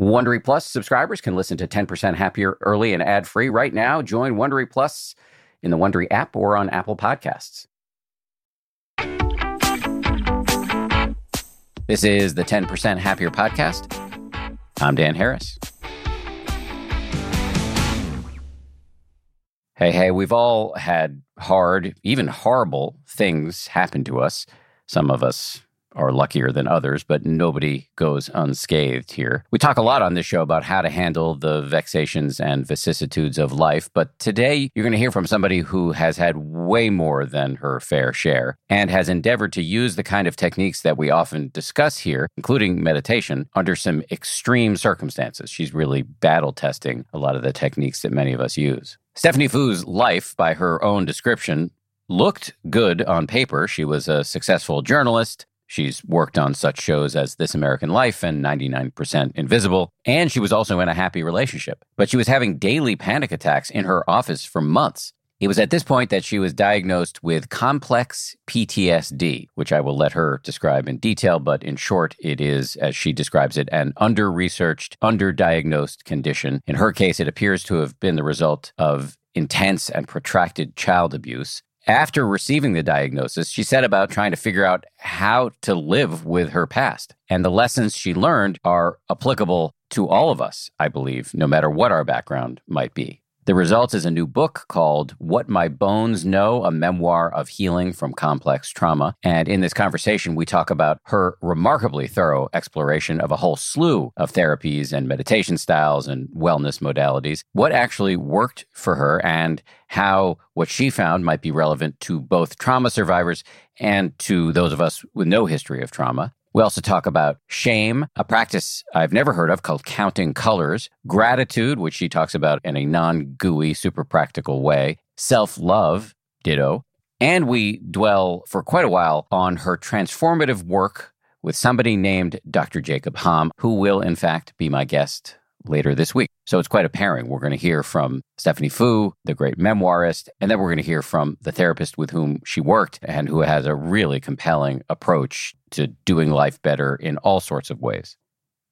Wondery Plus subscribers can listen to 10% Happier early and ad free right now. Join Wondery Plus in the Wondery app or on Apple Podcasts. This is the 10% Happier podcast. I'm Dan Harris. Hey, hey, we've all had hard, even horrible things happen to us. Some of us are luckier than others, but nobody goes unscathed here. We talk a lot on this show about how to handle the vexations and vicissitudes of life, but today you're going to hear from somebody who has had way more than her fair share and has endeavored to use the kind of techniques that we often discuss here, including meditation, under some extreme circumstances. She's really battle testing a lot of the techniques that many of us use. Stephanie Foo's life, by her own description, looked good on paper. She was a successful journalist, She's worked on such shows as This American Life and 99% Invisible, and she was also in a happy relationship. But she was having daily panic attacks in her office for months. It was at this point that she was diagnosed with complex PTSD, which I will let her describe in detail, but in short, it is, as she describes it, an under researched, underdiagnosed condition. In her case, it appears to have been the result of intense and protracted child abuse. After receiving the diagnosis, she set about trying to figure out how to live with her past. And the lessons she learned are applicable to all of us, I believe, no matter what our background might be. The result is a new book called What My Bones Know, a memoir of healing from complex trauma. And in this conversation, we talk about her remarkably thorough exploration of a whole slew of therapies and meditation styles and wellness modalities, what actually worked for her, and how what she found might be relevant to both trauma survivors and to those of us with no history of trauma. We also talk about shame, a practice I've never heard of called counting colors, gratitude, which she talks about in a non gooey, super practical way, self love, ditto. And we dwell for quite a while on her transformative work with somebody named Dr. Jacob Ham, who will, in fact, be my guest later this week. So it's quite a pairing. We're going to hear from Stephanie Foo, the great memoirist, and then we're going to hear from the therapist with whom she worked and who has a really compelling approach to doing life better in all sorts of ways.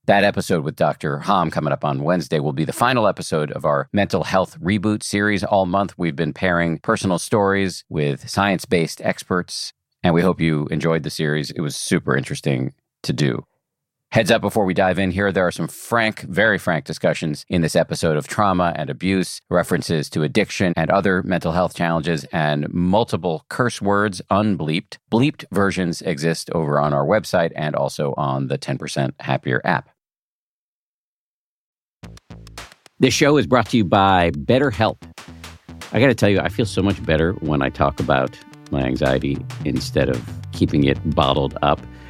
That episode with Dr. Ham coming up on Wednesday will be the final episode of our mental health reboot series. All month, we've been pairing personal stories with science based experts, and we hope you enjoyed the series. It was super interesting to do. Heads up before we dive in here, there are some frank, very frank discussions in this episode of trauma and abuse, references to addiction and other mental health challenges, and multiple curse words unbleeped. Bleeped versions exist over on our website and also on the 10% Happier app. This show is brought to you by BetterHelp. I got to tell you, I feel so much better when I talk about my anxiety instead of keeping it bottled up.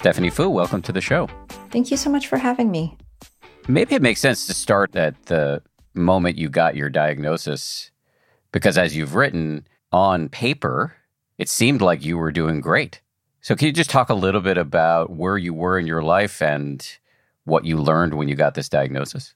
Stephanie Foo, welcome to the show. Thank you so much for having me. Maybe it makes sense to start at the moment you got your diagnosis, because as you've written on paper, it seemed like you were doing great. So, can you just talk a little bit about where you were in your life and what you learned when you got this diagnosis?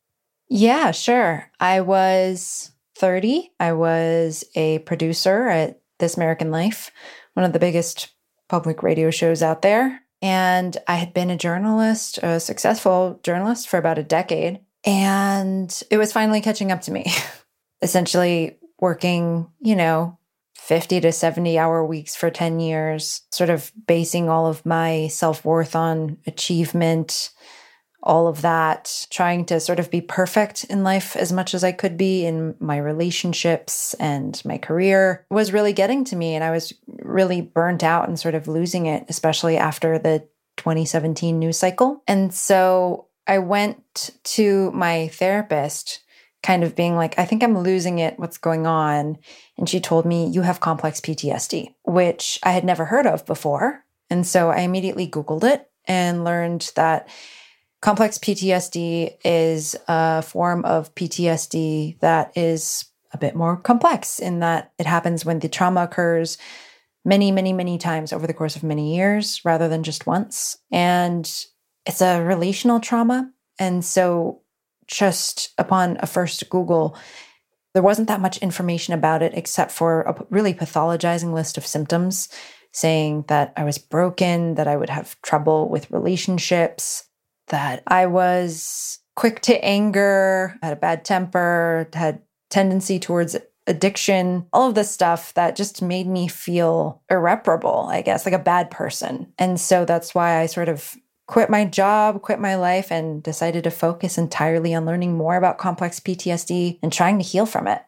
Yeah, sure. I was 30. I was a producer at This American Life, one of the biggest public radio shows out there. And I had been a journalist, a successful journalist for about a decade. And it was finally catching up to me. Essentially, working, you know, 50 to 70 hour weeks for 10 years, sort of basing all of my self worth on achievement, all of that, trying to sort of be perfect in life as much as I could be in my relationships and my career was really getting to me. And I was really burnt out and sort of losing it, especially after the 2017 news cycle. And so I went to my therapist, kind of being like, I think I'm losing it. What's going on? And she told me, You have complex PTSD, which I had never heard of before. And so I immediately Googled it and learned that Complex PTSD is a form of PTSD that is a bit more complex in that it happens when the trauma occurs many, many, many times over the course of many years rather than just once. And it's a relational trauma. And so, just upon a first Google, there wasn't that much information about it except for a really pathologizing list of symptoms saying that I was broken, that I would have trouble with relationships, that I was quick to anger, had a bad temper, had tendency towards addiction, all of this stuff that just made me feel irreparable, I guess, like a bad person. And so that's why I sort of quit my job, quit my life, and decided to focus entirely on learning more about complex PTSD and trying to heal from it.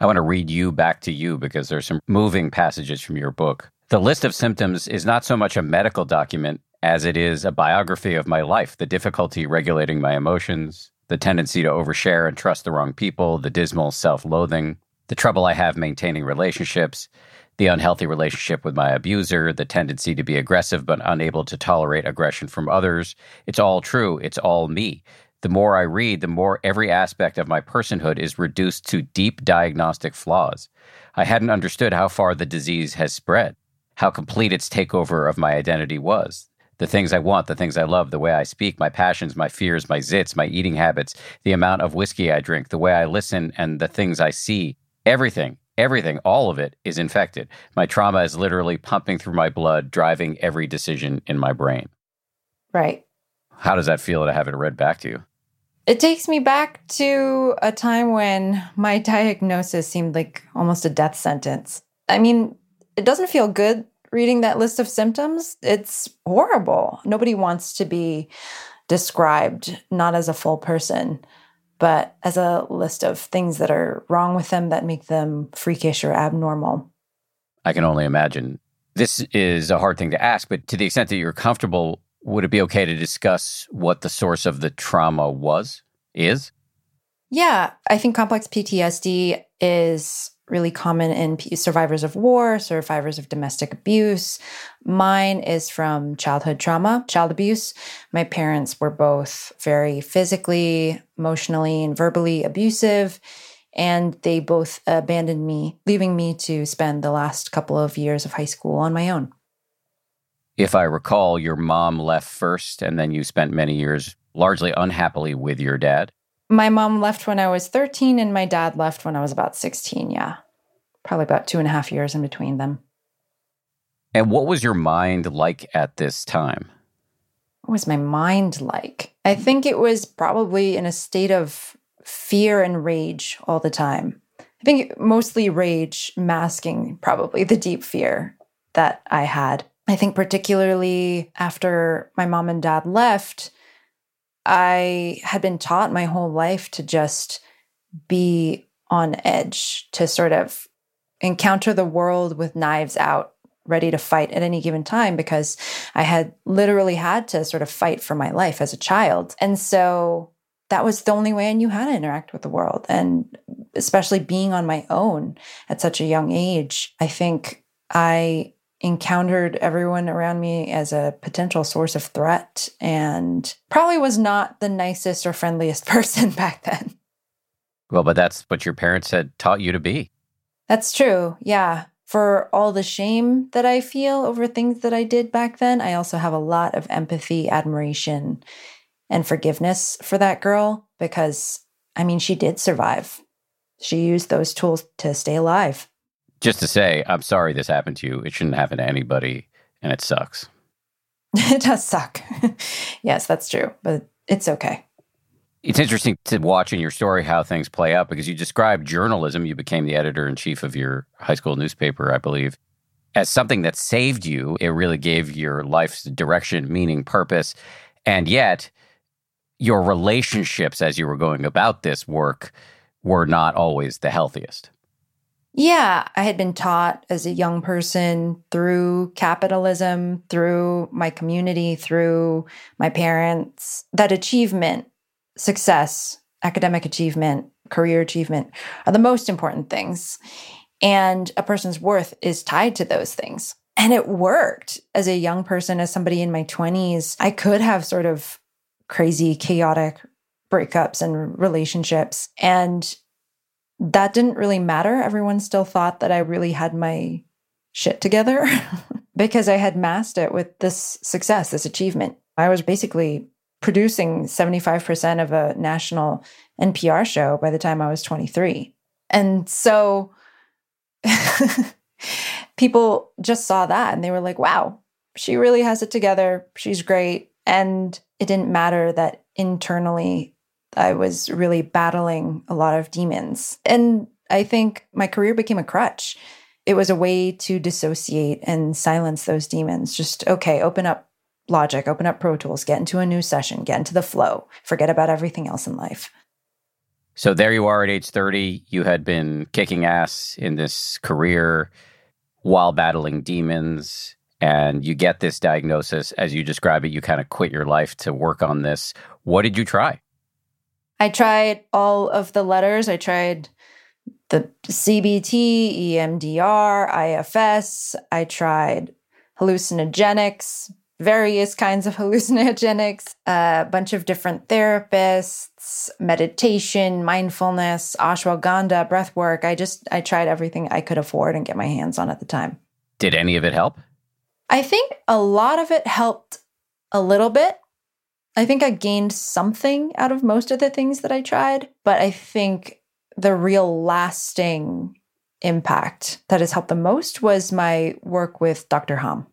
I want to read you back to you because there's some moving passages from your book. The list of symptoms is not so much a medical document as it is a biography of my life, the difficulty regulating my emotions, the tendency to overshare and trust the wrong people, the dismal self loathing, the trouble I have maintaining relationships, the unhealthy relationship with my abuser, the tendency to be aggressive but unable to tolerate aggression from others. It's all true. It's all me. The more I read, the more every aspect of my personhood is reduced to deep diagnostic flaws. I hadn't understood how far the disease has spread, how complete its takeover of my identity was the things I want, the things I love, the way I speak, my passions, my fears, my zits, my eating habits, the amount of whiskey I drink, the way I listen, and the things I see. Everything, everything, all of it is infected. My trauma is literally pumping through my blood, driving every decision in my brain. Right. How does that feel to have it read back to you? It takes me back to a time when my diagnosis seemed like almost a death sentence. I mean, it doesn't feel good reading that list of symptoms, it's horrible. Nobody wants to be described not as a full person, but as a list of things that are wrong with them that make them freakish or abnormal. I can only imagine. This is a hard thing to ask, but to the extent that you're comfortable, would it be okay to discuss what the source of the trauma was, is? Yeah, I think complex PTSD is really common in survivors of war, survivors of domestic abuse. Mine is from childhood trauma, child abuse. My parents were both very physically, emotionally, and verbally abusive. And they both abandoned me, leaving me to spend the last couple of years of high school on my own. If I recall, your mom left first, and then you spent many years largely unhappily with your dad. My mom left when I was 13, and my dad left when I was about 16. Yeah. Probably about two and a half years in between them. And what was your mind like at this time? What was my mind like? I think it was probably in a state of fear and rage all the time. I think mostly rage masking probably the deep fear that I had. I think, particularly after my mom and dad left, I had been taught my whole life to just be on edge, to sort of encounter the world with knives out, ready to fight at any given time, because I had literally had to sort of fight for my life as a child. And so that was the only way I knew how to interact with the world. And especially being on my own at such a young age, I think I encountered everyone around me as a potential source of threat and probably was not the nicest or friendliest person back then. Well, but that's what your parents had taught you to be. That's true. Yeah. For all the shame that I feel over things that I did back then, I also have a lot of empathy, admiration, and forgiveness for that girl because, I mean, she did survive. She used those tools to stay alive just to say, I'm sorry this happened to you. It shouldn't happen to anybody, and it sucks. it does suck. yes, that's true, but it's okay. It's interesting to watch in your story how things play out because you described journalism. You became the editor in chief of your high school newspaper, I believe, as something that saved you. It really gave your life's direction, meaning, purpose. And yet, your relationships as you were going about this work were not always the healthiest. Yeah, I had been taught as a young person through capitalism, through my community, through my parents, that achievement, success, academic achievement, career achievement are the most important things. And a person's worth is tied to those things. And it worked as a young person, as somebody in my 20s. I could have sort of crazy, chaotic breakups and relationships. And that didn't really matter. Everyone still thought that I really had my shit together because I had masked it with this success, this achievement. I was basically producing 75% of a national NPR show by the time I was 23. And so people just saw that and they were like, wow, she really has it together. She's great. And it didn't matter that internally I was really battling a lot of demons. And I think my career became a crutch. It was a way to dissociate and silence those demons. Just, okay, open up Logic, open up Pro Tools, get into a new session, get into the flow, forget about everything else in life. So there you are at age 30. You had been kicking ass in this career while battling demons. And you get this diagnosis. As you describe it, you kind of quit your life to work on this. What did you try? I tried all of the letters. I tried the CBT, EMDR, IFS. I tried hallucinogenics, various kinds of hallucinogenics, a bunch of different therapists, meditation, mindfulness, ashwagandha, breath work. I just I tried everything I could afford and get my hands on at the time. Did any of it help? I think a lot of it helped a little bit. I think I gained something out of most of the things that I tried, but I think the real lasting impact that has helped the most was my work with Dr. Ham.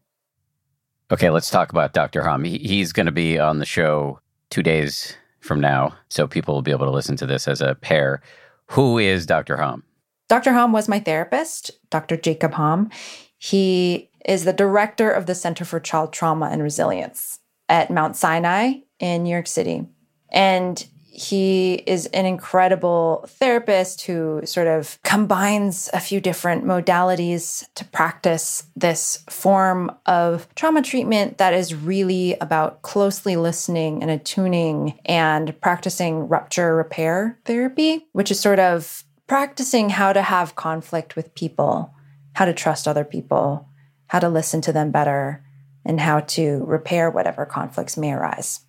Okay, let's talk about Dr. Ham. he's going to be on the show two days from now, so people will be able to listen to this as a pair. Who is Dr. Ham? Dr. Ham was my therapist, Dr. Jacob Ham. He is the director of the Center for Child Trauma and Resilience at Mount Sinai in New York City. And he is an incredible therapist who sort of combines a few different modalities to practice this form of trauma treatment that is really about closely listening and attuning and practicing rupture repair therapy, which is sort of practicing how to have conflict with people, how to trust other people, how to listen to them better, and how to repair whatever conflicts may arise.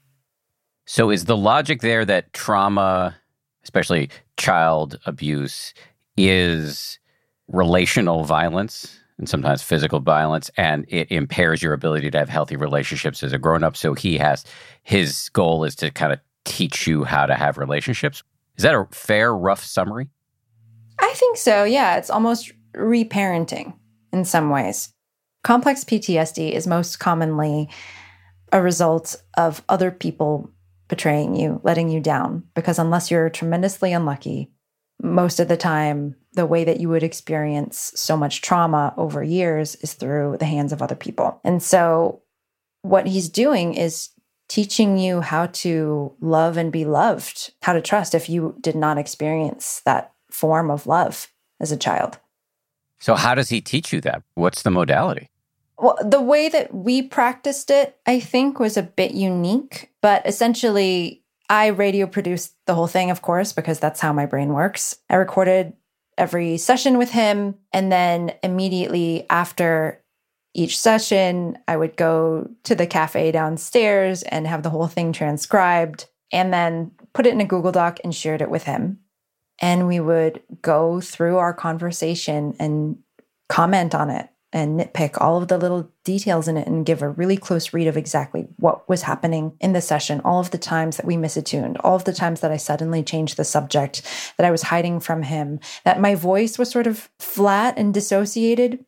So, is the logic there that trauma, especially child abuse, is relational violence and sometimes physical violence, and it impairs your ability to have healthy relationships as a grown up? So, he has his goal is to kind of teach you how to have relationships. Is that a fair, rough summary? I think so. Yeah. It's almost reparenting in some ways. Complex PTSD is most commonly a result of other people betraying you, letting you down, because unless you're tremendously unlucky, most of the time, the way that you would experience so much trauma over years is through the hands of other people. And so, what he's doing is teaching you how to love and be loved, how to trust if you did not experience that form of love as a child. So, how does he teach you that? What's the modality? Well, the way that we practiced it, I think, was a bit unique, but essentially, I radio produced the whole thing, of course, because that's how my brain works. I recorded every session with him. And then immediately after each session, I would go to the cafe downstairs and have the whole thing transcribed and then put it in a Google Doc and shared it with him. And we would go through our conversation and comment on it and nitpick all of the little details in it and give a really close read of exactly what was happening in the session, all of the times that we misattuned, all of the times that I suddenly changed the subject, that I was hiding from him, that my voice was sort of flat and dissociated.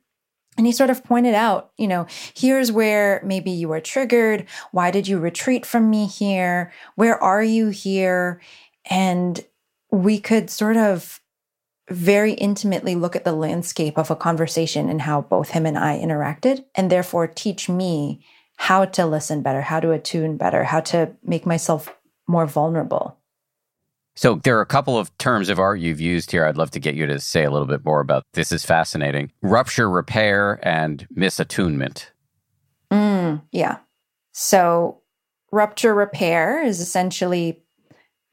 And he sort of pointed out, you know, here's where maybe you were triggered. Why did you retreat from me here? Where are you here? And we could sort of very intimately look at the landscape of a conversation and how both him and I interacted, and therefore teach me how to listen better, how to attune better, how to make myself more vulnerable. So, there are a couple of terms of art you've used here. I'd love to get you to say a little bit more about. This is fascinating. Rupture repair and misattunement. Mm, yeah. So, rupture repair is essentially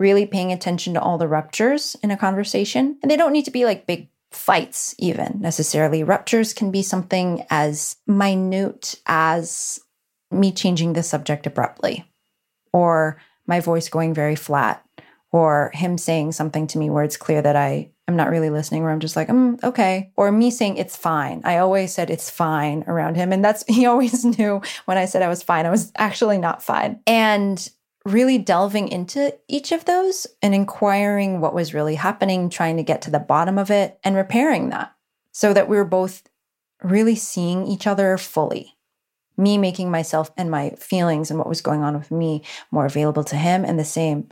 really paying attention to all the ruptures in a conversation. And they don't need to be like big fights, even necessarily. Ruptures can be something as minute as me changing the subject abruptly, or my voice going very flat, or him saying something to me where it's clear that I am not really listening, where I'm just like, mm, okay. Or me saying it's fine. I always said it's fine around him. And that's, he always knew when I said I was fine, I was actually not fine. And really delving into each of those and inquiring what was really happening, trying to get to the bottom of it and repairing that so that we were both really seeing each other fully. Me making myself and my feelings and what was going on with me more available to him, and the same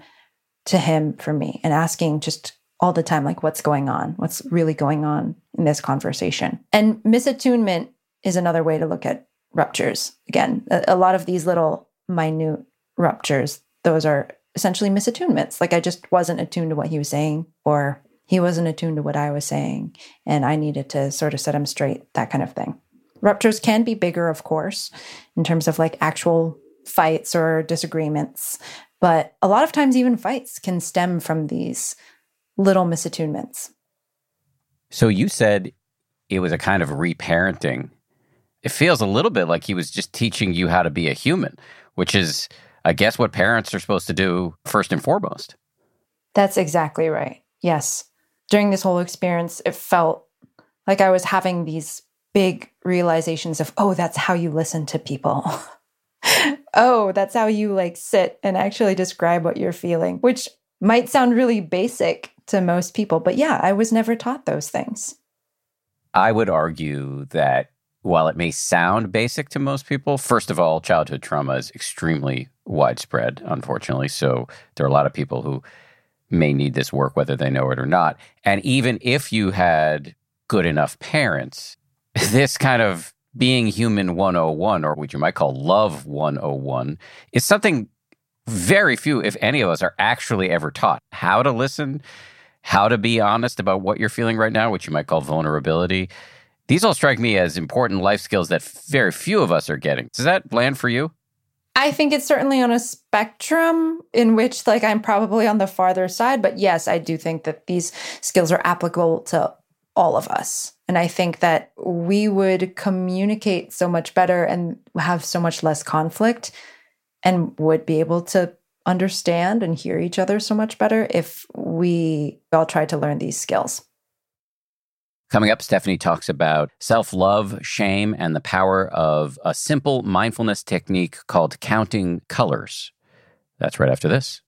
to him for me, and asking just all the time, like, what's going on? What's really going on in this conversation? And misattunement is another way to look at ruptures. Again, a, lot of these little minute ruptures, those are essentially misattunements. Like I just wasn't attuned to what he was saying, or he wasn't attuned to what I was saying, and I needed to sort of set him straight, that kind of thing. Ruptures can be bigger, of course, in terms of like actual fights or disagreements, but a lot of times, even fights can stem from these little misattunements. So you said it was a kind of reparenting. It feels a little bit like he was just teaching you how to be a human, which is I guess what parents are supposed to do first and foremost. That's exactly right. Yes. During this whole experience, it felt like I was having these big realizations of, oh, that's how you listen to people. oh, that's how you like sit and actually describe what you're feeling, which might sound really basic to most people. But yeah, I was never taught those things. I would argue that while it may sound basic to most people, first of all, childhood trauma is extremely widespread, unfortunately. So there are a lot of people who may need this work, whether they know it or not. And even if you had good enough parents, this kind of being human 101, or what you might call love 101, is something very few, if any of us, are actually ever taught how to listen, how to be honest about what you're feeling right now, which you might call vulnerability these all strike me as important life skills that very few of us are getting. Does that land for you? I think it's certainly on a spectrum in which, like, I'm probably on the farther side. But yes, I do think that these skills are applicable to all of us. And I think that we would communicate so much better and have so much less conflict and would be able to understand and hear each other so much better if we all tried to learn these skills. Coming up, Stephanie talks about self love, shame, and the power of a simple mindfulness technique called counting colors. That's right after this.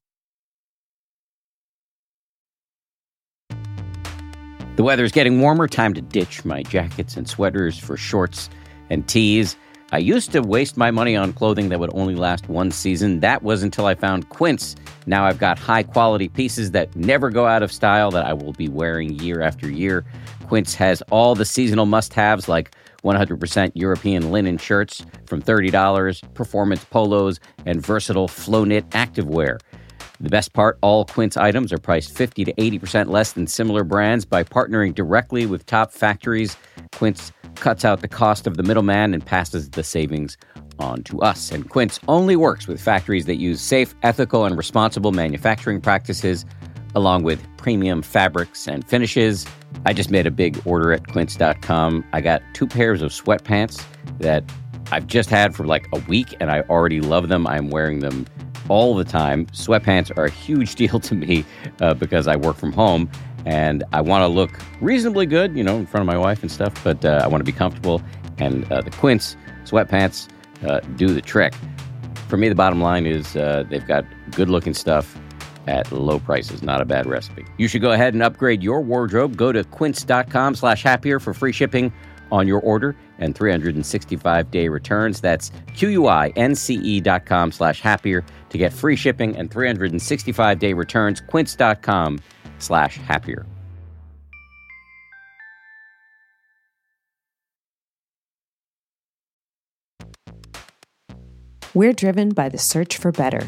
The weather is getting warmer, time to ditch my jackets and sweaters for shorts and tees. I used to waste my money on clothing that would only last one season. That was until I found Quince. Now I've got high quality pieces that never go out of style that I will be wearing year after year. Quince has all the seasonal must haves like 100% European linen shirts from $30, performance polos, and versatile flow knit activewear. The best part all Quince items are priced 50 to 80% less than similar brands by partnering directly with top factories. Quince cuts out the cost of the middleman and passes the savings on to us. And Quince only works with factories that use safe, ethical, and responsible manufacturing practices, along with premium fabrics and finishes. I just made a big order at quince.com. I got two pairs of sweatpants that I've just had for like a week and I already love them. I'm wearing them all the time. Sweatpants are a huge deal to me uh, because I work from home and I want to look reasonably good, you know, in front of my wife and stuff, but uh, I want to be comfortable. And uh, the Quince sweatpants uh, do the trick. For me, the bottom line is uh, they've got good looking stuff at low prices. Not a bad recipe. You should go ahead and upgrade your wardrobe. Go to quince.com slash happier for free shipping on your order and 365 day returns. That's Q-U-I-N-C-E dot com slash happier to get free shipping and 365 day returns. Quince.com slash happier. We're driven by the search for better.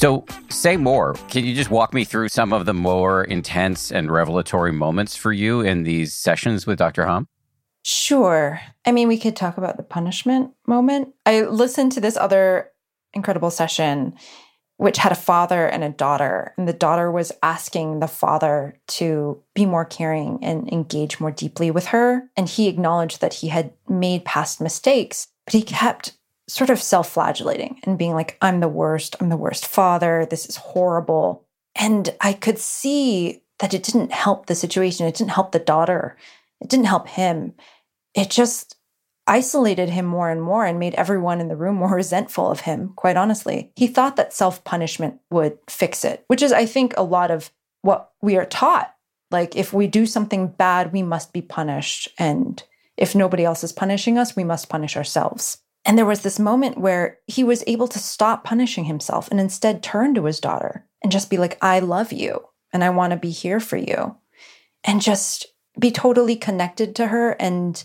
So, say more. Can you just walk me through some of the more intense and revelatory moments for you in these sessions with Dr. Ham? Sure. I mean, we could talk about the punishment moment. I listened to this other incredible session, which had a father and a daughter. And the daughter was asking the father to be more caring and engage more deeply with her. And he acknowledged that he had made past mistakes, but he kept sort of self flagellating and being like, I'm the worst. I'm the worst father. This is horrible. And I could see that it didn't help the situation. It didn't help the daughter. It didn't help him. It just isolated him more and more and made everyone in the room more resentful of him, quite honestly. He thought that self punishment would fix it, which is, I think, a lot of what we are taught. Like, if we do something bad, we must be punished. And if nobody else is punishing us, we must punish ourselves. And there was this moment where he was able to stop punishing himself and instead turn to his daughter and just be like, I love you and I want to be here for you. And just be totally connected to her. And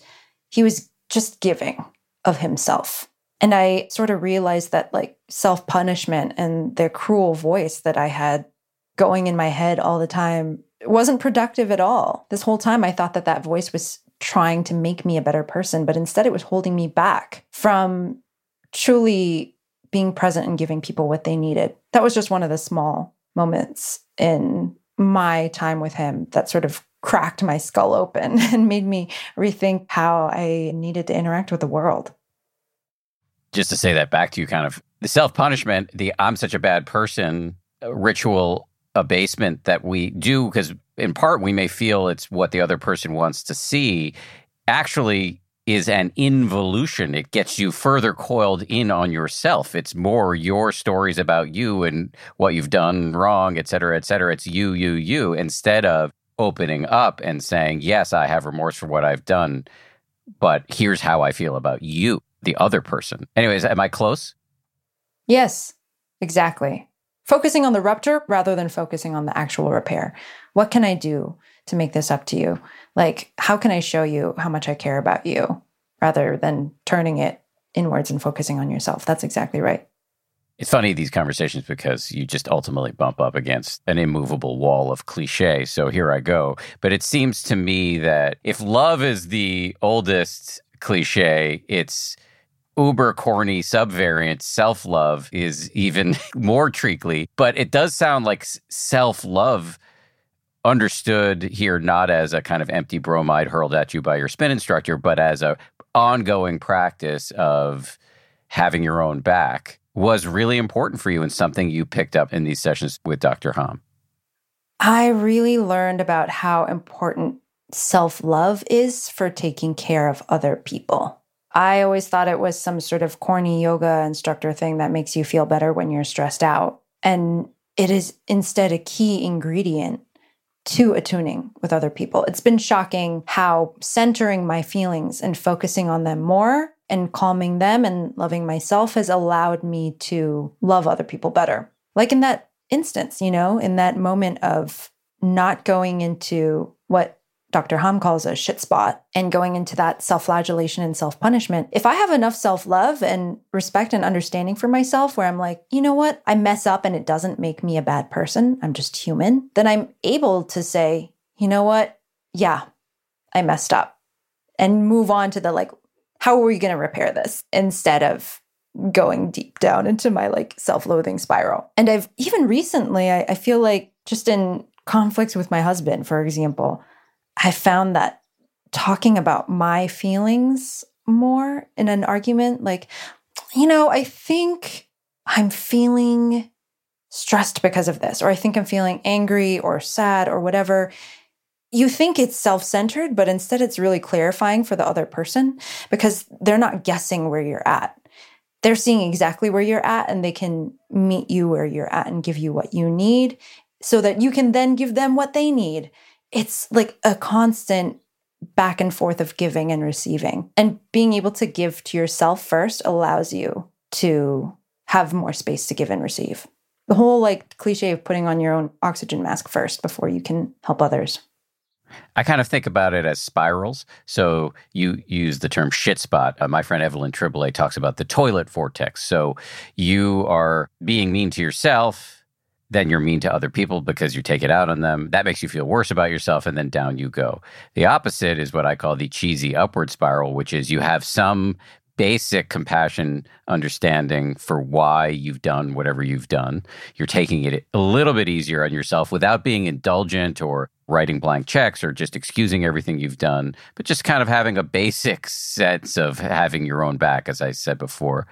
he was just giving of himself. And I sort of realized that like self punishment and the cruel voice that I had going in my head all the time wasn't productive at all. This whole time, I thought that that voice was trying to make me a better person, but instead it was holding me back from truly being present and giving people what they needed. That was just one of the small moments in my time with him that sort of cracked my skull open and made me rethink how I needed to interact with the world. Just to say that back to you, kind of the self punishment, the I'm such a bad person ritual abasement that we do because in part we may feel it's what the other person wants to see actually is an involution. It gets you further coiled in on yourself. It's more your stories about you and what you've done wrong, et cetera, et cetera. It's you, you, you, instead of opening up and saying, Yes, I have remorse for what I've done, but here's how I feel about you, the other person. Anyways, am I close? Yes, exactly. Focusing on the rupture rather than focusing on the actual repair. What can I do to make this up to you? Like, how can I show you how much I care about you rather than turning it inwards and focusing on yourself? That's exactly right. It's funny, these conversations, because you just ultimately bump up against an immovable wall of cliche. So here I go. But it seems to me that if love is the oldest cliche, it's uber corny subvariant self love is even more treacly. But it does sound like self love understood here not as a kind of empty bromide hurled at you by your spin instructor, but as a ongoing practice of having your own back was really important for you and something you picked up in these sessions with Dr. Ham? I really learned about how important self love is for taking care of other people. I always thought it was some sort of corny yoga instructor thing that makes you feel better when you're stressed out. And it is instead a key ingredient to attuning with other people. It's been shocking how centering my feelings and focusing on them more and calming them and loving myself has allowed me to love other people better. Like in that instance, you know, in that moment of not going into what Dr. Ham calls a shit spot and going into that self flagellation and self punishment. If I have enough self love and respect and understanding for myself, where I'm like, you know what, I mess up and it doesn't make me a bad person, I'm just human, then I'm able to say, you know what, yeah, I messed up and move on to the like, how are we going to repair this instead of going deep down into my like self-loathing spiral and i've even recently I, I, feel like just in conflicts with my husband for example i found that talking about my feelings more in an argument like you know i think i'm feeling stressed because of this or i think i'm feeling angry or sad or whatever you think it's self centered, but instead it's really clarifying for the other person because they're not guessing where you're at. They're seeing exactly where you're at and they can meet you where you're at and give you what you need so that you can then give them what they need. It's like a constant back and forth of giving and receiving. And being able to give to yourself first allows you to have more space to give and receive. The whole like cliche of putting on your own oxygen mask first before you can help others. I kind of think about it as spirals. So you use the term shit spot. Uh, my friend Evelyn Tribole talks about the toilet vortex. So you are being mean to yourself, then you're mean to other people because you take it out on them. That makes you feel worse about yourself, and then down you go. The opposite is what I call the cheesy upward spiral, which is you have some basic compassion understanding for why you've done whatever you've done. You're taking it a little bit easier on yourself without being indulgent or writing blank checks or just excusing everything you've done, but just kind of having a basic sense of having your own back, as I said before.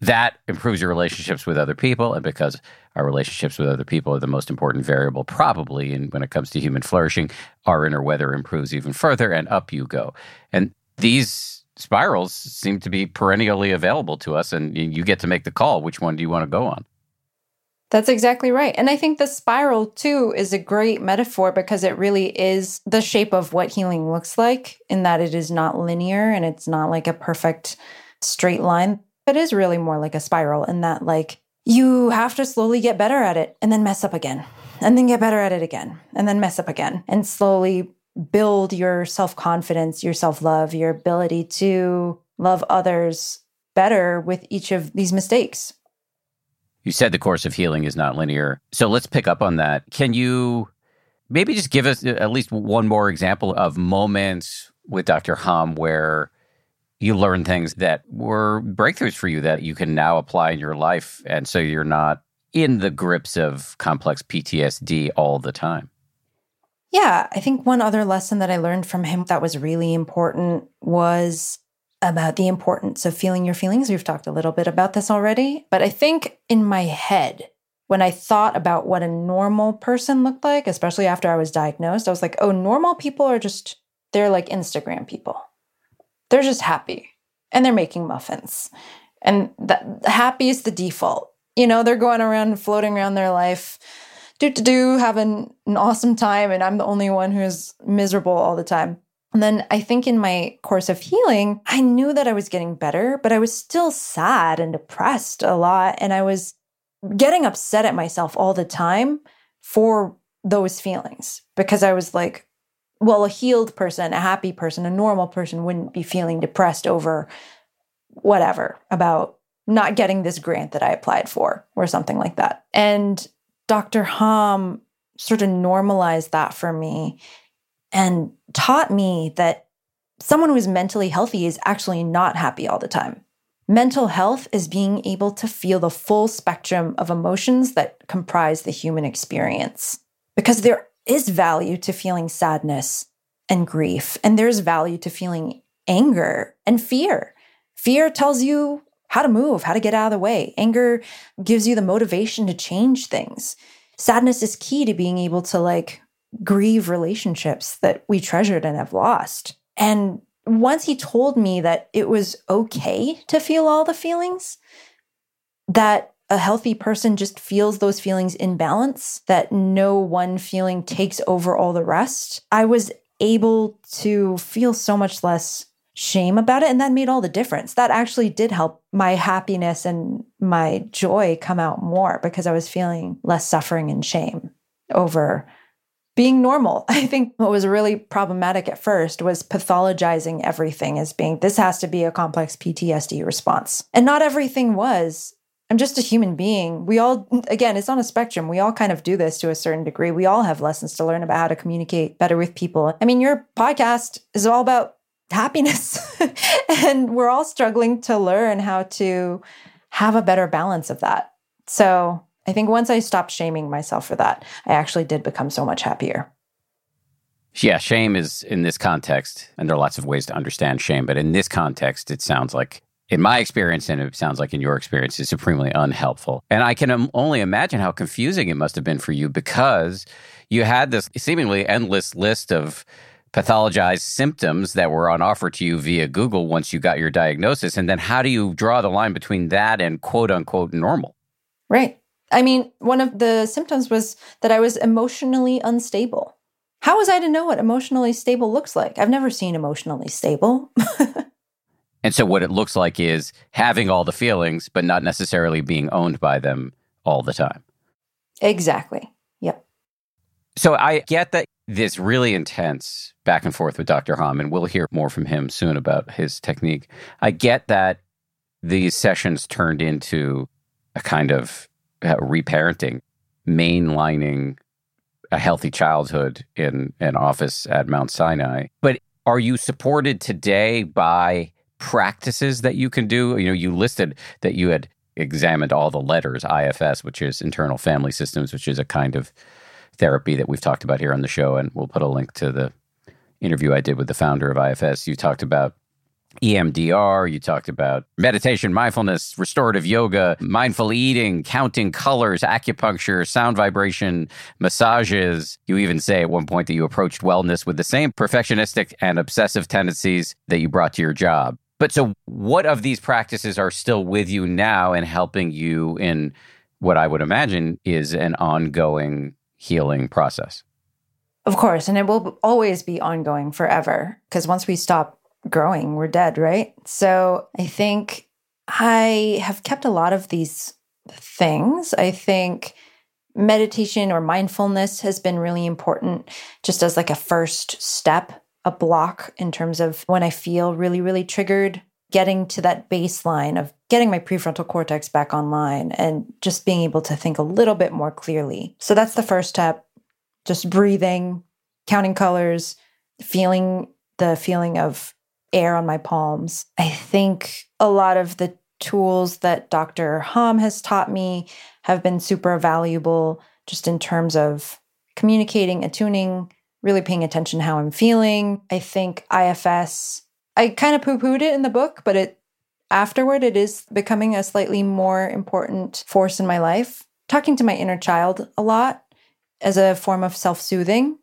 That improves your relationships with other people. And because our relationships with other people are the most important variable, probably, and when it comes to human flourishing, our inner weather improves even further and up you go. And these spirals seem to be perennially available to us, and you get to make the call. Which one do you want to go on? That's exactly right. And I think the spiral, too, is a great metaphor because it really is the shape of what healing looks like, in that it is not linear and it's not like a perfect straight line. It is really more like a spiral, in that, like, you have to slowly get better at it and then mess up again, and then get better at it again, and then mess up again, and slowly build your self confidence, your self love, your ability to love others better with each of these mistakes. You said the course of healing is not linear. So let's pick up on that. Can you maybe just give us uh, at least one more example of moments with Dr. Ham where you learned things that were breakthroughs for you that you can now apply in your life? And so you're not in the grips of complex PTSD all the time. Yeah, I think one other lesson that I learned from him that was really important was about the importance of feeling your feelings. We've talked a little bit about this already, but I think in my head, when I thought about what a normal person looked like, especially after I was diagnosed, I was like, oh, normal people are just, they're like Instagram people. They're just happy and they're making muffins. And that happy is the default. You know, they're going around floating around their life do to do, having an awesome time, and I'm the only one who's miserable all the time. And then I think in my course of healing, I knew that I was getting better, but I was still sad and depressed a lot. And I was getting upset at myself all the time for those feelings because I was like, well, a healed person, a happy person, a normal person wouldn't be feeling depressed over whatever about not getting this grant that I applied for or something like that. And Dr. Ham sort of normalized that for me and taught me that someone who is mentally healthy is actually not happy all the time. Mental health is being able to feel the full spectrum of emotions that comprise the human experience. Because there is value to feeling sadness and grief, and there's value to feeling anger and fear. Fear tells you how to move, how to get out of the way. Anger gives you the motivation to change things. Sadness is key to being able to like grieve relationships that we treasured and have lost. And once he told me that it was okay to feel all the feelings, that a healthy person just feels those feelings in balance, that no one feeling takes over all the rest, I was able to feel so much less shame about it. And that made all the difference. That actually did help my happiness and my joy come out more because I was feeling less suffering and shame over being normal. I think what was really problematic at first was pathologizing everything as being this has to be a complex PTSD response. And not everything was. I'm just a human being. We all, again, it's on a spectrum. We all kind of do this to a certain degree. We all have lessons to learn about how to communicate better with people. I mean, your podcast is all about happiness. and we're all struggling to learn how to have a better balance of that. So I think once I stopped shaming myself for that, I actually did become so much happier. Yeah, shame is in this context, and there are lots of ways to understand shame, but in this context, it sounds like, in my experience, and it sounds like in your experience, is supremely unhelpful. And I can um, only imagine how confusing it must have been for you because you had this seemingly endless list of pathologized symptoms that were on offer to you via Google once you got your diagnosis. And then how do you draw the line between that and quote unquote normal? Right. I mean, one of the symptoms was that I was emotionally unstable. How was I to know what emotionally stable looks like? I've never seen emotionally stable. and so, what it looks like is having all the feelings, but not necessarily being owned by them all the time. Exactly. Yep. So, I get that this really intense back and forth with Dr. Ham, and we'll hear more from him soon about his technique. I get that these sessions turned into a kind of uh, reparenting, mainlining a healthy childhood in an office at Mount Sinai. But are you supported today by practices that you can do? You know, you listed that you had examined all the letters, IFS, which is internal family systems, which is a kind of therapy that we've talked about here on the show. And we'll put a link to the interview I did with the founder of IFS. You talked about EMDR, you talked about meditation, mindfulness, restorative yoga, mindful eating, counting colors, acupuncture, sound vibration, massages. You even say at one point that you approached wellness with the same perfectionistic and obsessive tendencies that you brought to your job. But so, what of these practices are still with you now and helping you in what I would imagine is an ongoing healing process? Of course. And it will always be ongoing forever because once we stop growing, we're dead, right? So I think I have kept a lot of these things. I think meditation or mindfulness has been really important just as like a first step, a block in terms of when I feel really, really triggered, getting to that baseline of getting my prefrontal cortex back online and just being able to think a little bit more clearly. So that's the first step. Just breathing, counting colors, feeling the feeling of air on my palms. I think a lot of the tools that Dr. Ham has taught me have been super valuable just in terms of communicating, attuning, really paying attention to how I'm feeling. I think IFS, I kind of poo pooed it in the book, but it afterward, it is becoming a slightly more important force in my life. Talking to my inner child a lot as a form of self soothing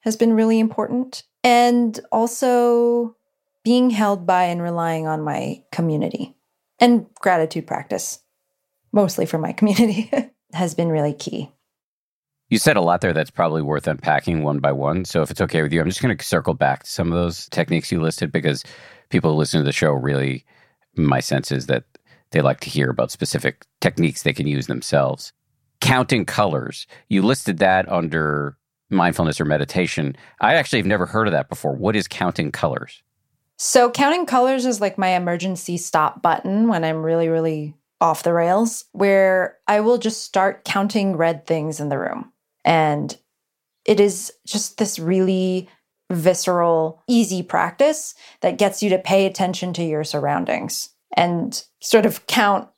has been really important. And also being held by and relying on my community and gratitude practice, mostly for my community, has been really key. You said a lot there that's probably worth unpacking one by one. So, if it's okay with you, I'm just going to circle back to some of those techniques you listed because people who listen to the show really, my sense is that they like to hear about specific techniques they can use themselves. Counting colors, you listed that under mindfulness or meditation. I actually have never heard of that before. What is counting colors? So, counting colors is like my emergency stop button when I'm really, really off the rails, where I will just start counting red things in the room. And it is just this really visceral, easy practice that gets you to pay attention to your surroundings and sort of count,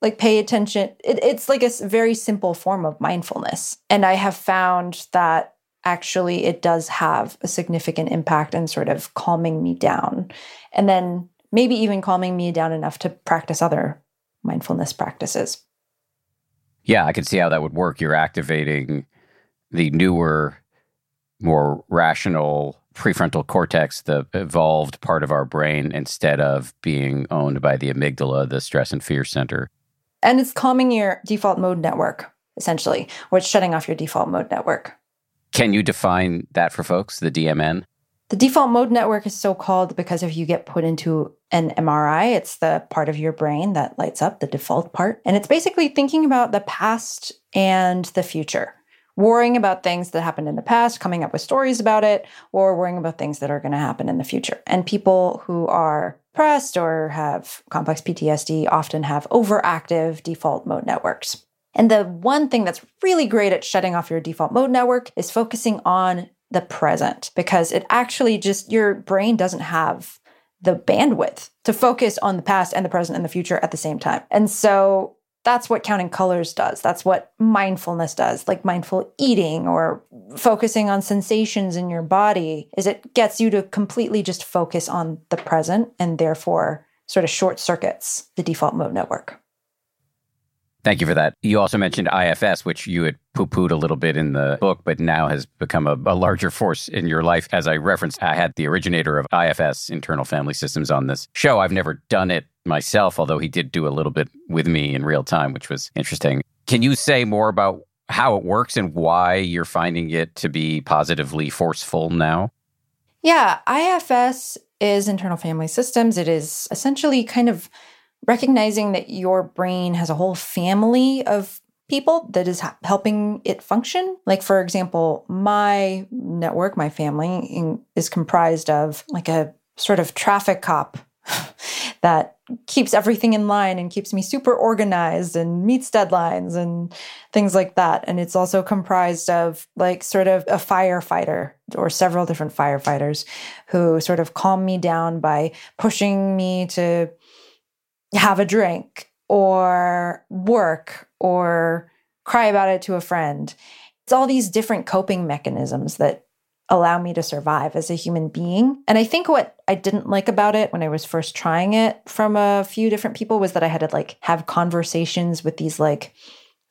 like pay attention. It, it's like a very simple form of mindfulness. And I have found that actually it does have a significant impact in sort of calming me down. And then maybe even calming me down enough to practice other mindfulness practices. Yeah, I can see how that would work. You're activating the newer, more rational prefrontal cortex, the evolved part of our brain, instead of being owned by the amygdala, the stress and fear center. And it's calming your default mode network, essentially, or it's shutting off your default mode network. Can you define that for folks, the DMN? The default mode network is so called because if you get put into an MRI, it's the part of your brain that lights up, the default part. And it's basically thinking about the past and the future, worrying about things that happened in the past, coming up with stories about it, or worrying about things that are going to happen in the future. And people who are depressed or have complex PTSD often have overactive default mode networks. And the one thing that's really great at shutting off your default mode network is focusing on the present because it actually just, your brain doesn't have the bandwidth to focus on the past and the present and the future at the same time. And so that's what counting colors does. That's what mindfulness does, like mindful eating or focusing on sensations in your body is it gets you to completely just focus on the present and therefore sort of short circuits the default mode network. Thank you for that. You also mentioned IFS, which you had poo pooed a little bit in the book, but now has become a, a, larger force in your life. As I referenced, I had the originator of IFS, Internal Family Systems, on this show. I've never done it myself, although he did do a little bit with me in real time, which was interesting. Can you say more about how it works and why you're finding it to be positively forceful now? Yeah, IFS is Internal Family Systems. It is essentially kind of recognizing that your brain has a whole family of people that is ha- helping it function. Like, for example, my network, my family in, is comprised of like a sort of traffic cop that keeps everything in line and keeps me super organized and meets deadlines and things like that. And it's also comprised of like sort of a firefighter or several different firefighters who sort of calm me down by pushing me to have a drink or work or cry about it to a friend. It's all these different coping mechanisms that allow me to survive as a human being. And I think what I didn't like about it when I was first trying it from a few different people was that I had to like have conversations with these like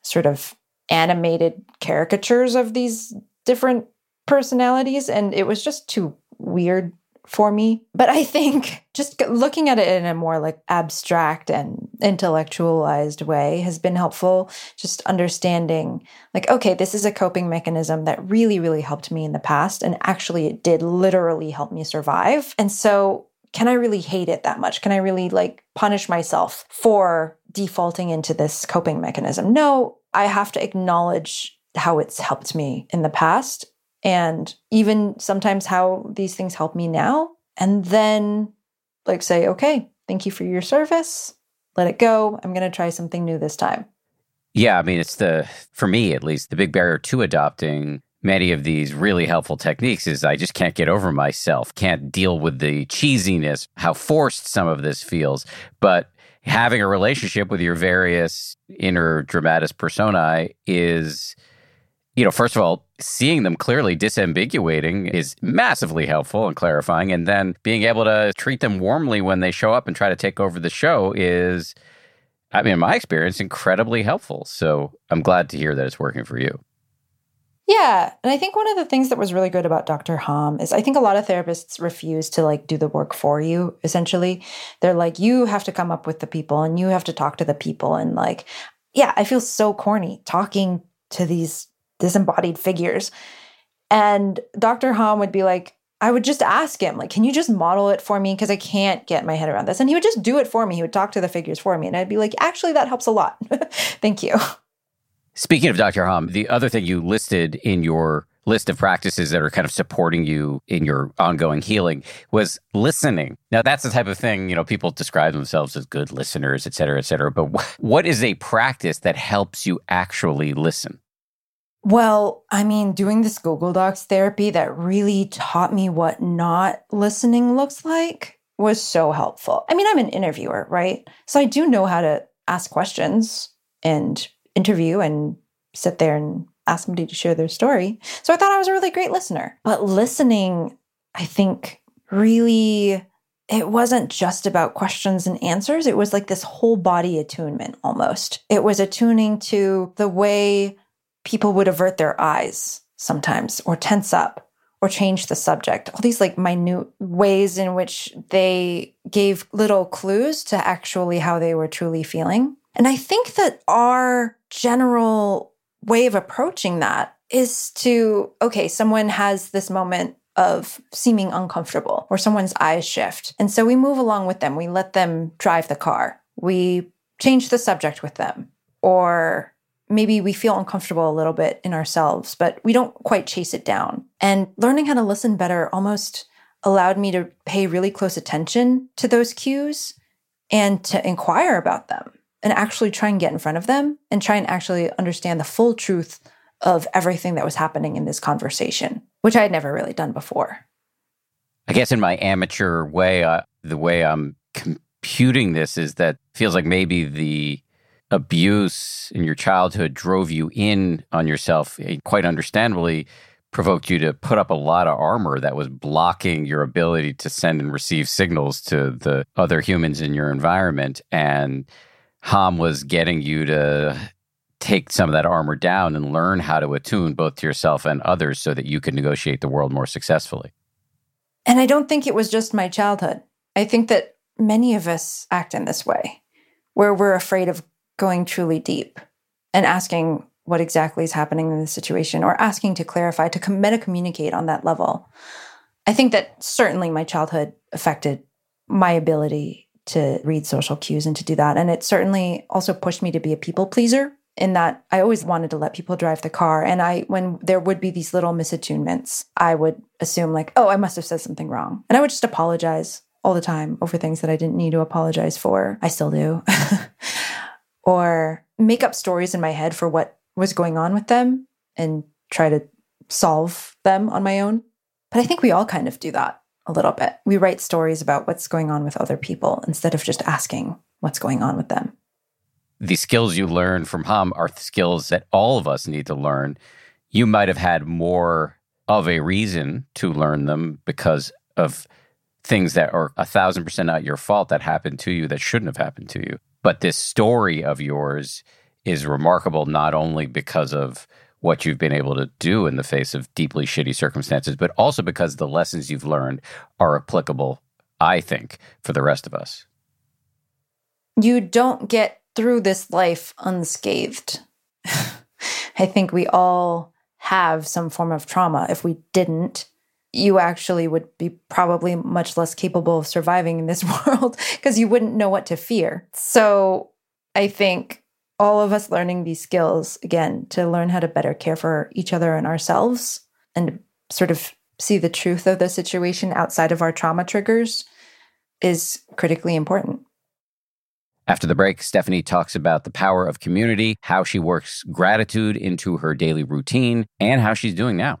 sort of animated caricatures of these different personalities and it was just too weird for me. But I think just looking at it in a more like abstract and intellectualized way has been helpful. Just understanding, like, okay, this is a coping mechanism that really, really helped me in the past. And actually, it did literally help me survive. And so, can I really hate it that much? Can I really like punish myself for defaulting into this coping mechanism? No, I have to acknowledge how it's helped me in the past and even sometimes how these things help me now. And then, like, say, okay, thank you for your service. Let it go. I'm going to try something new this time. Yeah. I mean, it's the, for me at least, the big barrier to adopting many of these really helpful techniques is I just can't get over myself, can't deal with the cheesiness, how forced some of this feels. But having a relationship with your various inner dramatis personae is you know, first of all, seeing them clearly disambiguating is massively helpful and clarifying. And then being able to treat them warmly when they show up and try to take over the show is, I mean, in my experience, incredibly helpful. So I'm glad to hear that it's working for you. Yeah. And I think one of the things that was really good about Dr. Ham is I think a lot of therapists refuse to like do the work for you, essentially. They're like, you have to come up with the people and you have to talk to the people. And like, yeah, I feel so corny talking to these disembodied figures. And Dr. Ham would be like, I would just ask him, like, can you just model it for me? Because I can't get my head around this. And he would just do it for me. He would talk to the figures for me. And I'd be like, actually, that helps a lot. Thank you. Speaking of Dr. Ham, the other thing you listed in your list of practices that are kind of supporting you in your ongoing healing was listening. Now, that's the type of thing, you know, people describe themselves as good listeners, et cetera, et cetera. But what is a practice that helps you actually listen? Well, I mean, doing this Google Docs therapy that really taught me what not listening looks like was so helpful. I mean, I'm an interviewer, right? So I do know how to ask questions and interview and sit there and ask somebody to share their story. So I thought I was a really great listener. But listening, I think, really it wasn't just about questions and answers. It was like this whole body attunement almost. It was attuning to the way people would avert their eyes sometimes or tense up or change the subject. All these like minute ways in which they gave little clues to actually how they were truly feeling. And I think that our general way of approaching that is to, okay, someone has this moment of seeming uncomfortable or someone's eyes shift. And so we move along with them. We let them drive the car. We change the subject with them or maybe we feel uncomfortable a little bit in ourselves, but we don't quite chase it down. And learning how to listen better almost allowed me to pay really close attention to those cues and to inquire about them and actually try and get in front of them and try and actually understand the full truth of everything that was happening in this conversation, which I had never really done before. I guess in my amateur way, uh, the way I'm computing this is that feels like maybe the abuse in your childhood drove you in on yourself, eh, quite understandably, provoked you to put up a lot of armor that was blocking your ability to send and receive signals to the other humans in your environment. And Ham was getting you to take some of that armor down and learn how to attune both to yourself and others so that you could negotiate the world more successfully. And I don't think it was just my childhood. I think that many of us act in this way, where we're afraid of going truly deep and asking what exactly is happening in the situation or asking to clarify, to meta communicate on that level. I think that certainly my childhood affected my ability to read social cues and to do that. And it certainly also pushed me to be a people pleaser in that I always wanted to let people drive the car. And I, when there would be these little misattunements, I would assume, like, oh, I must have said something wrong. And I would just apologize all the time over things that I didn't need to apologize for. I still do. or make up stories in my head for what was going on with them and try to solve them on my own. But I think we all kind of do that a little bit. We write stories about what's going on with other people instead of just asking what's going on with them. The skills you learn from Ham are skills that all of us need to learn. You might have had more of a reason to learn them because of things that are a thousand percent not your fault that happened to you that shouldn't have happened to you. But this story of yours is remarkable not only because of what you've been able to do in the face of deeply shitty circumstances, but also because the lessons you've learned are applicable, I think, for the rest of us. You don't get through this life unscathed. I think we all have some form of trauma. If we didn't, you actually would be probably much less capable of surviving in this world because you wouldn't know what to fear. So I think all of us learning these skills, again, to learn how to better care for each other and ourselves and sort of see the truth of the situation outside of our trauma triggers is critically important. After the break, Stephanie talks about the power of community, how she works gratitude into her daily routine, and how she's doing now.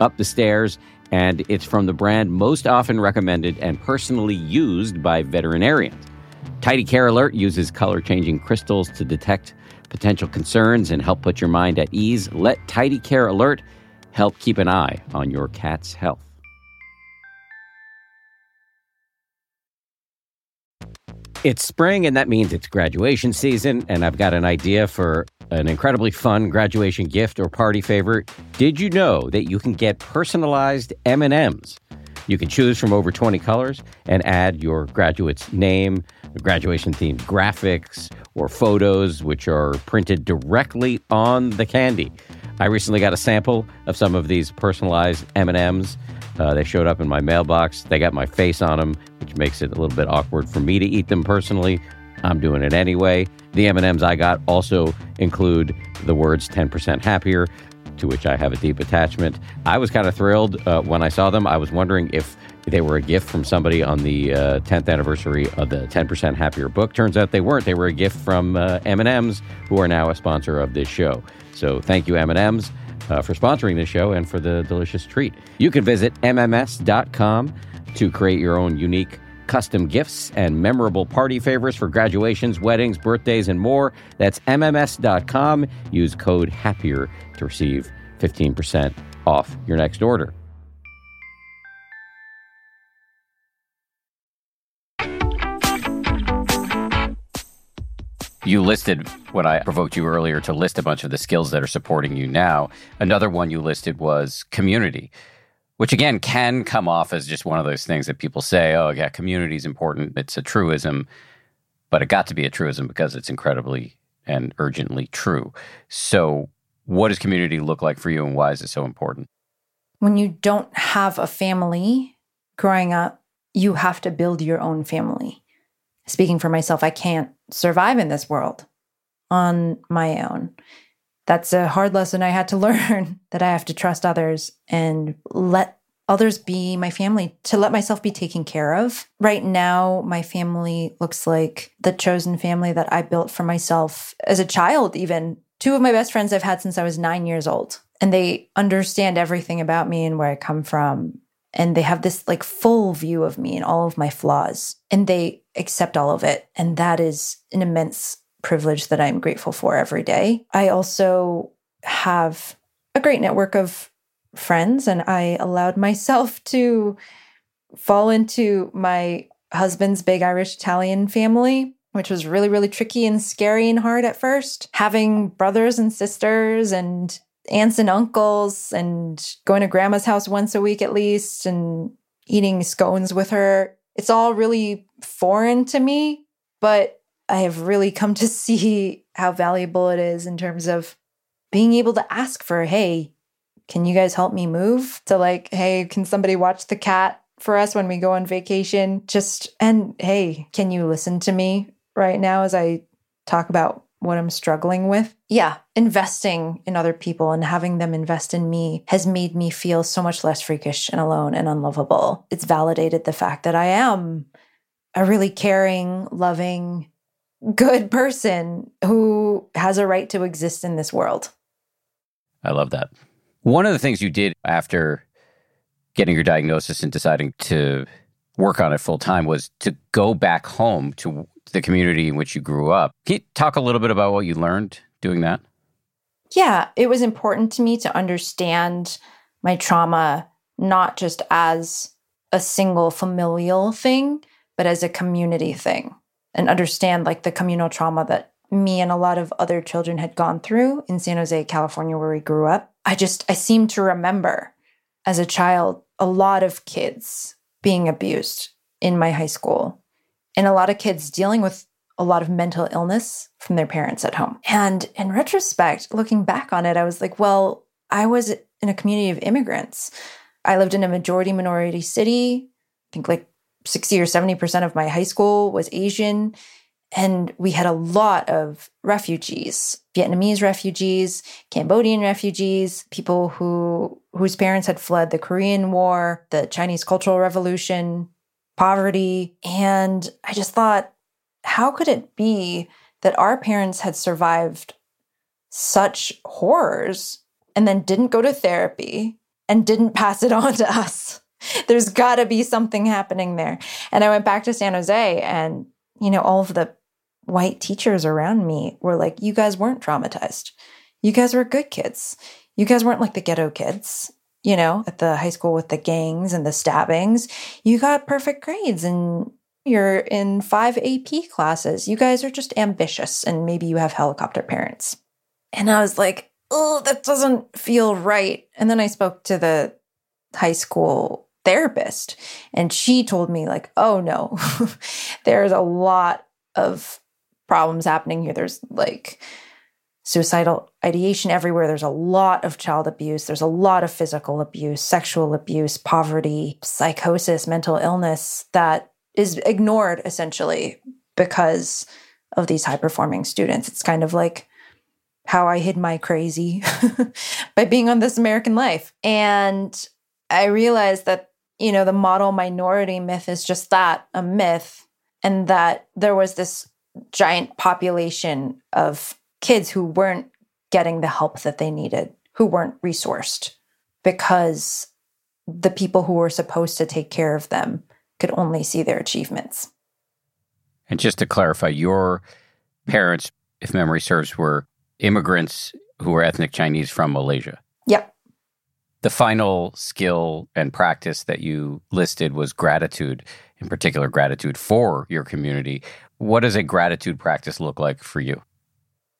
up the stairs, and it's from the brand most often recommended and personally used by veterinarians. Tidy Care Alert uses color changing crystals to detect potential concerns and help put your mind at ease, let Tidy Care Alert help keep an eye on your cat's health. It's spring, and that means it's graduation season, and I've got an idea for an incredibly fun graduation gift or party favor. Did you know that you can get personalized M&Ms? You can choose from over 20 colors and add your graduate's name, graduation themed graphics, or photos which are printed directly on the candy. I recently got a sample of some of these personalized M&Ms. Uh, they showed up in my mailbox. They got my face on them, which makes it a little bit awkward for me to eat them personally. I'm doing it anyway. The M&Ms I got also include the words 10% happier, to which I have a deep attachment. I was kind of thrilled uh, when I saw them. I was wondering if they were a gift from somebody on the uh, 10th anniversary of the 10% Happier book. Turns out they weren't. They were a gift from uh, M&M's, who are now a sponsor of this show. So thank you, M&M's. Uh, for sponsoring this show and for the delicious treat. You can visit MMS.com to create your own unique custom gifts and memorable party favors for graduations, weddings, birthdays, and more. That's MMS.com. Use code HAPPIER to receive 15% off your next order. You listed when I provoked you earlier to list a bunch of the skills that are supporting you now. Another one you listed was community, which again can come off as just one of those things that people say, oh, yeah, community is important. It's a truism, but it got to be a truism because it's incredibly and urgently true. So, what does community look like for you and why is it so important? When you don't have a family growing up, you have to build your own family. Speaking for myself, I can't survive in this world on my own. That's a hard lesson I had to learn that I have to trust others and let others be my family, to let myself be taken care of. Right now, my family looks like the chosen family that I built for myself as a child, even. Two of my best friends I've had since I was nine years old, and they understand everything about me and where I come from. And they have this like full view of me and all of my flaws, and they accept all of it. And that is an immense privilege that I'm grateful for every day. I also have a great network of friends, and I allowed myself to fall into my husband's big Irish Italian family which was really, really tricky and scary and hard at first. Having brothers and sisters and aunts and uncles and going to grandma's house once a week at least and eating scones with her. It's all really foreign to me, but I have really come to see how valuable it is in terms of being able to ask for, hey, can you guys help me move? To like, hey, can somebody watch the cat for us when we go on vacation? Just, and hey, can you listen to me right now as I talk about what I'm struggling with. Yeah, investing in other people and having them invest in me has made me feel so much less freakish and alone and unlovable. It's validated the fact that I am a really caring, loving, good person who has a right to exist in this world. I love that. One of the things you did after getting your diagnosis and deciding to work on it full time was to go back home to the community in which you grew up. Can you talk a little bit about what you learned doing that? Yeah, it was important to me to understand my trauma not just as a single familial thing, but as a community thing and understand like the communal trauma that me and a lot of other children had gone through in San Jose, California, where we grew up. I just, I seem to remember as a child a lot of kids being abused in my high school and a lot of kids dealing with a lot of mental illness from their parents at home. And in retrospect, looking back on it, I was like, well, I was in a community of immigrants. I lived in a majority minority city. I think like 60 or 70% of my high school was Asian. And we had a lot of refugees, Vietnamese refugees, Cambodian refugees, people who whose parents had fled the Korean War, the Chinese Cultural Revolution, poverty. And I just thought, how could it be that our parents had survived such horrors and then didn't go to therapy and didn't pass it on to us? There's got to be something happening there. And I went back to San Jose and, you know, all of the white teachers around me were like, you guys weren't traumatized. You guys were good kids. You guys weren't like the ghetto kids, you know, at the high school with the gangs and the stabbings. You got perfect grades and you're in five AP classes. You guys are just ambitious and maybe you have helicopter parents. And I was like, oh, that doesn't feel right. And then I spoke to the high school therapist and she told me, like, oh no, there's a lot of problems happening here. There's like suicidal ideation everywhere. There's a lot of child abuse. There's a lot of physical abuse, sexual abuse, poverty, psychosis, mental illness that is ignored essentially because of these high performing students. It's kind of like how I hid my crazy by being on This American Life. And I realized that, you know, the model minority myth is just that a myth, and that there was this giant population of kids who weren't getting the help that they needed, who weren't resourced because the people who were supposed to take care of them could only see their achievements. And just to clarify, your parents, if memory serves, were immigrants who were ethnic Chinese from Malaysia. Yep. The final skill and practice that you listed was gratitude, in particular, gratitude for your community. What does a gratitude practice look like for you?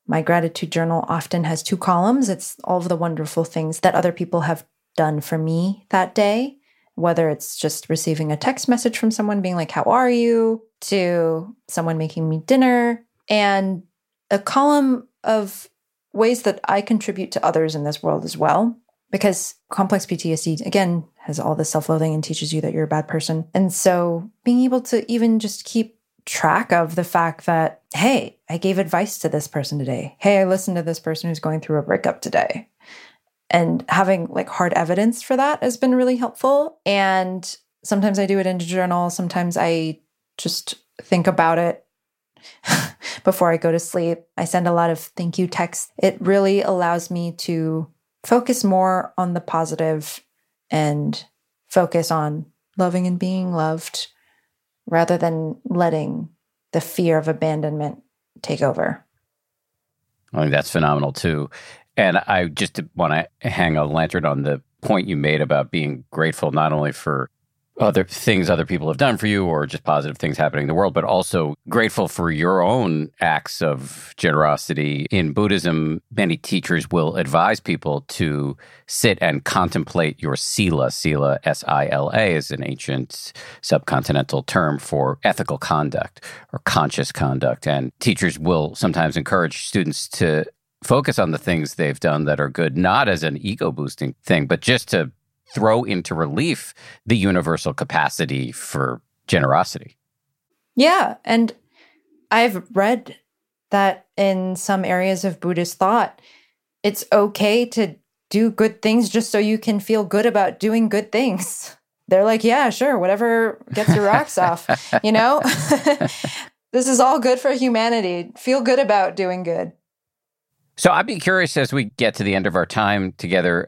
My gratitude journal often has two columns. It's all of the wonderful things that other people have done for me that day whether it's just receiving a text message from someone being like, How are you? to someone making me dinner, and a column of ways that I contribute to others in this world as well. Because complex PTSD, again, has all this self loathing and teaches you that you're a bad person. And so being able to even just keep track of the fact that, hey, I gave advice to this person today. Hey, I listened to this person who's going through a breakup today. And having like hard evidence for that has been really helpful. And sometimes i do it in journal. Sometimes i just think about it before i go to sleep. I send a lot of thank you texts. It really allows me to focus more on the positive and focus on loving and being loved rather than letting the fear of abandonment take over I think that's phenomenal too. And I just want to hang a lantern on the point you made about being grateful not only for other things other people have done for you or just positive things happening in the world, but also grateful for your own acts of generosity. In Buddhism, many teachers will advise people to sit and contemplate your sila. Sila, S I L A, is an ancient subcontinental term for ethical conduct or conscious conduct. And teachers will sometimes encourage students to focus on the things they've done that are good, not as an ego boosting thing, but just to throw into relief the universal capacity for generosity. Yeah. And I've read that in some areas of Buddhist thought, it's okay to do good things just so you can feel good about doing good things. They're like, yeah, sure, whatever gets your rocks off, you know? this is all good for humanity. Feel good about doing good. So I'd be curious as we get to the end of our time together,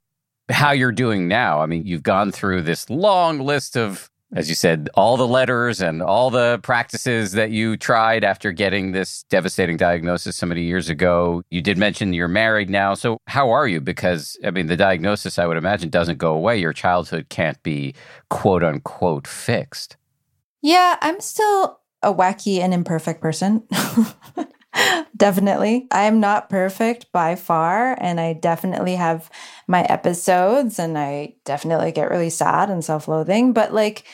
how you're doing now. I mean, you've gone through this long list of, as you said, all the letters and all the practices that you tried after getting this devastating diagnosis so many years ago. You did mention you're married now. So how are you? Because, I mean, the diagnosis, I would imagine, doesn't go away. Your childhood can't be quote unquote fixed. Yeah, I'm still a wacky and imperfect person. definitely. I am not perfect by far, and I definitely have my episodes, and I definitely get really sad and self loathing. But like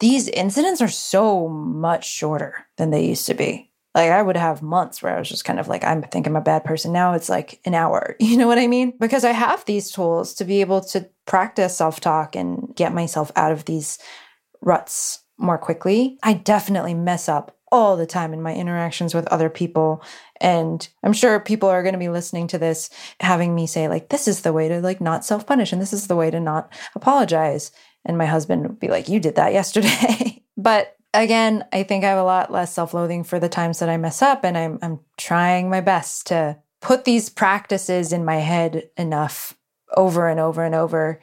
these incidents are so much shorter than they used to be. Like I would have months where I was just kind of like, I'm thinking I'm a bad person. Now it's like an hour. You know what I mean? Because I have these tools to be able to practice self talk and get myself out of these ruts more quickly. I definitely mess up all the time in my interactions with other people. And i'm sure people are going to be listening to this having me say like this is the way to like not self-punish and this is the way to not apologize. And my husband would be like you did that yesterday. But again i think i have a lot less self-loathing for the times that i mess up and i'm i'm trying my best to put these practices in my head enough over and over and over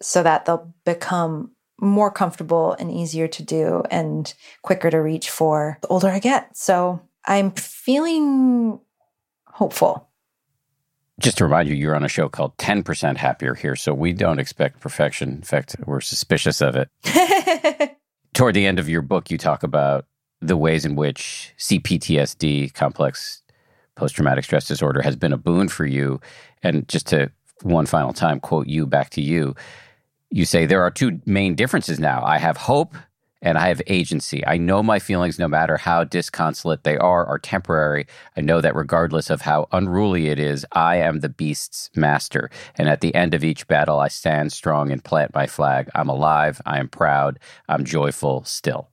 so that they'll become more comfortable and easier to do and quicker to reach for the older I get. So I'm feeling hopeful. Just to remind you, you're on a show called 10% Happier here, so we don't expect perfection. In fact, we're suspicious of it. Toward the end of your book, you talk about the ways in which CPTSD, complex post traumatic stress disorder, has been a boon for you. And just to one final time quote you back to you, you say, There are two main differences now. I have hope and I have agency. I know my feelings, no matter how disconsolate they are, are temporary. I know that regardless of how unruly it is, I am the beast's master. And at the end of each battle, I stand strong and plant my flag. I'm alive. I am proud. I'm joyful still.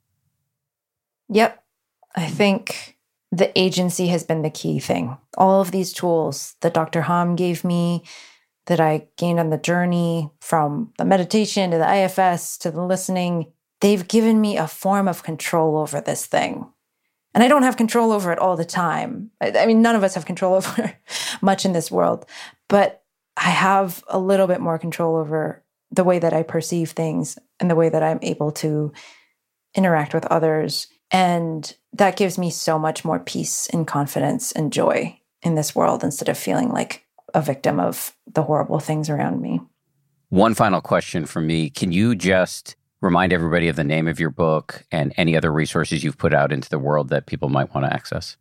Yep. I think the agency has been the key thing. All of these tools that Dr. Ham gave me, that I gained on the journey from the meditation to the IFS to the listening, they've given me a form of control over this thing. And I don't have control over it all the time. I, mean, none of us have control over much in this world, but I have a little bit more control over the way that I perceive things and the way that I'm able to interact with others. And that gives me so much more peace and confidence and joy in this world instead of feeling like a victim of the horrible things around me. One final question for me. Can you just remind everybody of the name of your book and any other resources you've put out into the world that people might want to access?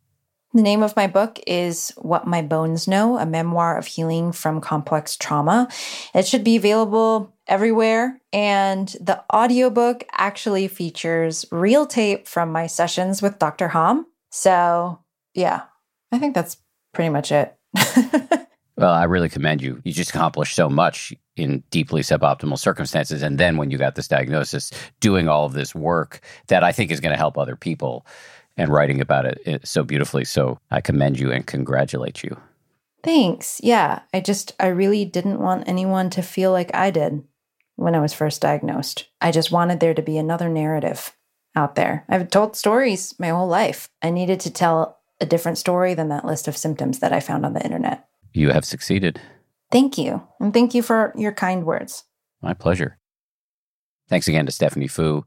The name of my book is What My Bones Know, a memoir of healing from complex trauma. It should be available everywhere. And the audiobook actually features real tape from my sessions with Dr. Ham. So, yeah, I think that's pretty much it. Well, I really commend you. You just accomplished so much in deeply suboptimal circumstances. And then when you got this diagnosis, doing all of this work that I think is going to help other people and writing about it so beautifully. So I commend you and congratulate you. Thanks. Yeah. I just, I really didn't want anyone to feel like I did when I was first diagnosed. I just wanted there to be another narrative out there. I've told stories my whole life. I needed to tell a different story than that list of symptoms that I found on the internet. You have succeeded. Thank you. And thank you for your kind words. My pleasure. Thanks again to Stephanie Foo.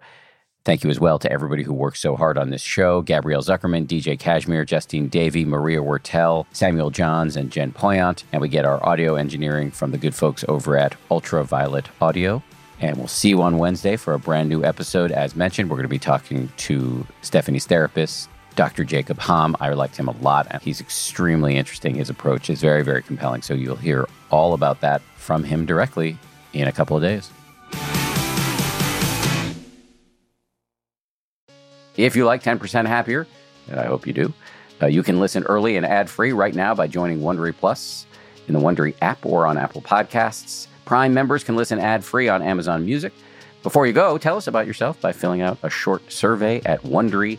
Thank you as well to everybody who worked so hard on this show Gabrielle Zuckerman, DJ Kashmir, Justine Davey, Maria Wertel, Samuel Johns, and Jen Poyant. And we get our audio engineering from the good folks over at Ultraviolet Audio. And we'll see you on Wednesday for a brand new episode. As mentioned, we're going to be talking to Stephanie's therapist, Dr. Jacob Ham. I liked him a lot, he's extremely interesting. His approach is very, very compelling. So you'll hear all about that from him directly in a couple of days. If you like 10% Happier, and I hope you do, uh, you can listen early and ad free right now by joining Wondery Plus in the Wondery app or on Apple Podcasts. Prime members can listen ad free on Amazon Music. Before you go, tell us about yourself by filling out a short survey at Wondery.com